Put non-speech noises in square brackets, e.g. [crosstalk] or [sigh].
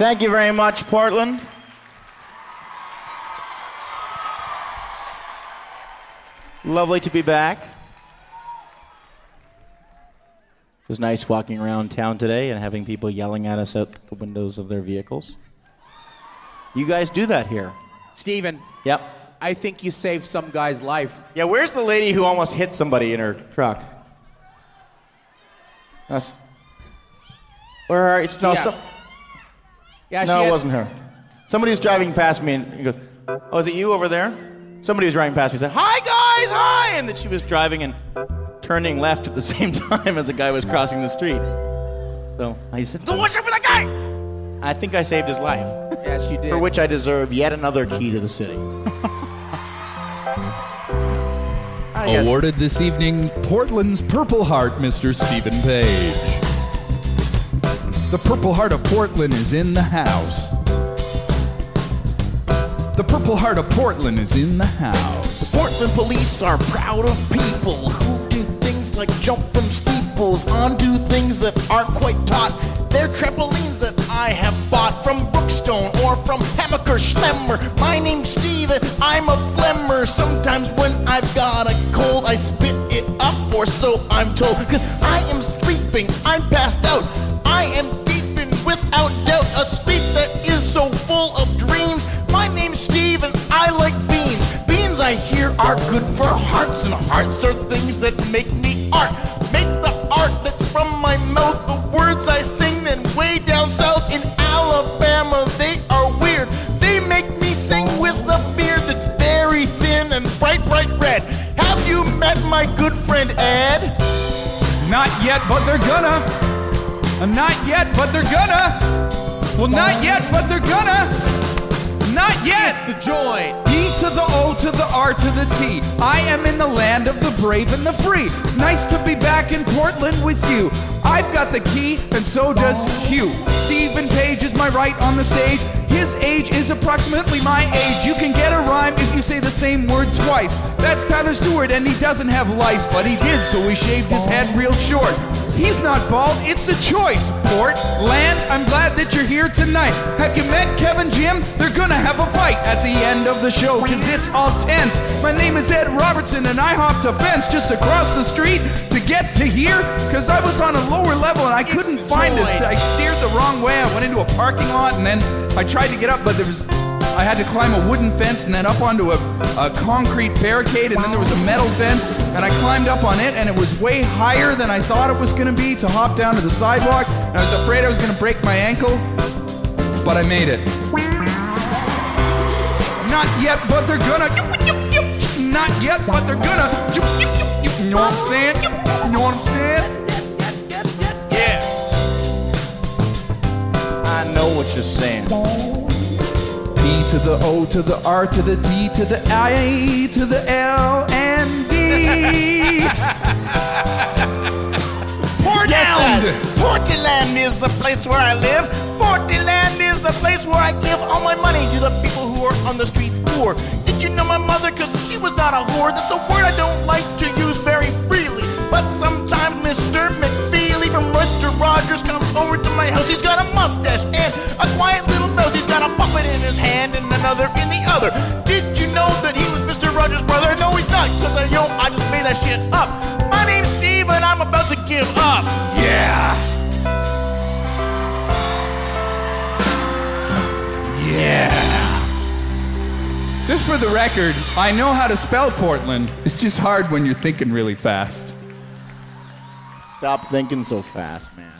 Thank you very much, Portland. Lovely to be back. It was nice walking around town today and having people yelling at us out the windows of their vehicles. You guys do that here. Steven, Yep. I think you saved some guy's life. Yeah, where's the lady who almost hit somebody in her truck? That's. Where are it's no Yeah. some, Yeah, no she it had- wasn't her. Somebody was driving past me and he goes, "Oh, is it you over there?" Somebody was driving past me and said, "Hi guys, hi!" And then she was driving and turning left at the [laughs] same time as the guy was crossing the street. So I said, "Don't watch out for that guy!" I think I saved his life, Yes, you did. for which I deserve yet another key to the city. [laughs] Awarded this evening, Portland's Purple Heart, Mr. Steven Page. The Purple Heart of Portland is in the house. The Purple Heart of Portland is in the house. Portland police are proud of people who do things like jump from steeples onto things that aren't quite taught. They're trampolines that I have bought from Brookstone or from Hammacher Schlemmer. My name's Steven, I'm a flemmer. Sometimes when I've got a cold, I spit or so I'm told. Cause I am sleeping, I'm passed out. I am deep in without doubt a sleep that is so full of dreams. My name's Steve and I like beans. Beans I hear are good for hearts, and hearts are things that make me art. Make the art that's from my mouth, the words I sing. Then way down south in Alabama, they yet, but they're gonna. Uh, Not yet, but they're gonna. Well, not yet, but they're gonna. Not yet. It's the joy. E to the O to the R to the T. I am in the land of the brave and the free. Nice to be back in Portland with you. I've got the key, and so does Hugh. Steven Page is my right on the stage. His age is approximately my age. You can get a rhyme if you say the same word twice. That's Tyler Stewart, and he doesn't have lice, but he did, so he shaved his head real short. He's not bald, it's a choice. Portland, I'm glad that you're here tonight. Have you met Kevin Jim? They're gonna have a fight at the end of the show, cause it's all tense. My name is Ed Robertson, and I hopped a fence just across the street to get to here, cause I was on a lower level and I couldn't find it. I steered the wrong way. I went into a parking lot, and then I tried to get up, but there was. I had to climb a wooden fence and then up onto a, a concrete barricade, and then there was a metal fence, and I climbed up on it, and it was way higher than I thought it was going to be to hop down to the sidewalk. And I was afraid I was going to break my ankle, but I made it. Not yet, but they're gonna. Not yet, but they're gonna. You know what I'm saying? You know what I'm saying? Yeah. I know what you're saying. To the O to the R to the D to the I to the L and D. [laughs] Portland! Portland is the place where I live. Portland is the place where I give all my money to the people who are on the streets poor. Did you know my mother? Cause she was not a whore. That's a word I don't like to use very freely. But sometimes Mr. McFeely from Mr. Rogers comes over to my house. He's got a mustache and a quiet little nose. He's got a puppet in his hand and another in the other. Did you know that he was Mr. Rogers' brother? No, he's not, cause I know I just made that shit up. My name's Steve and I'm about to give up. Yeah. Yeah. Just for the record, I know how to spell Portland. It's just hard when you're thinking really fast. Stop thinking so fast, man.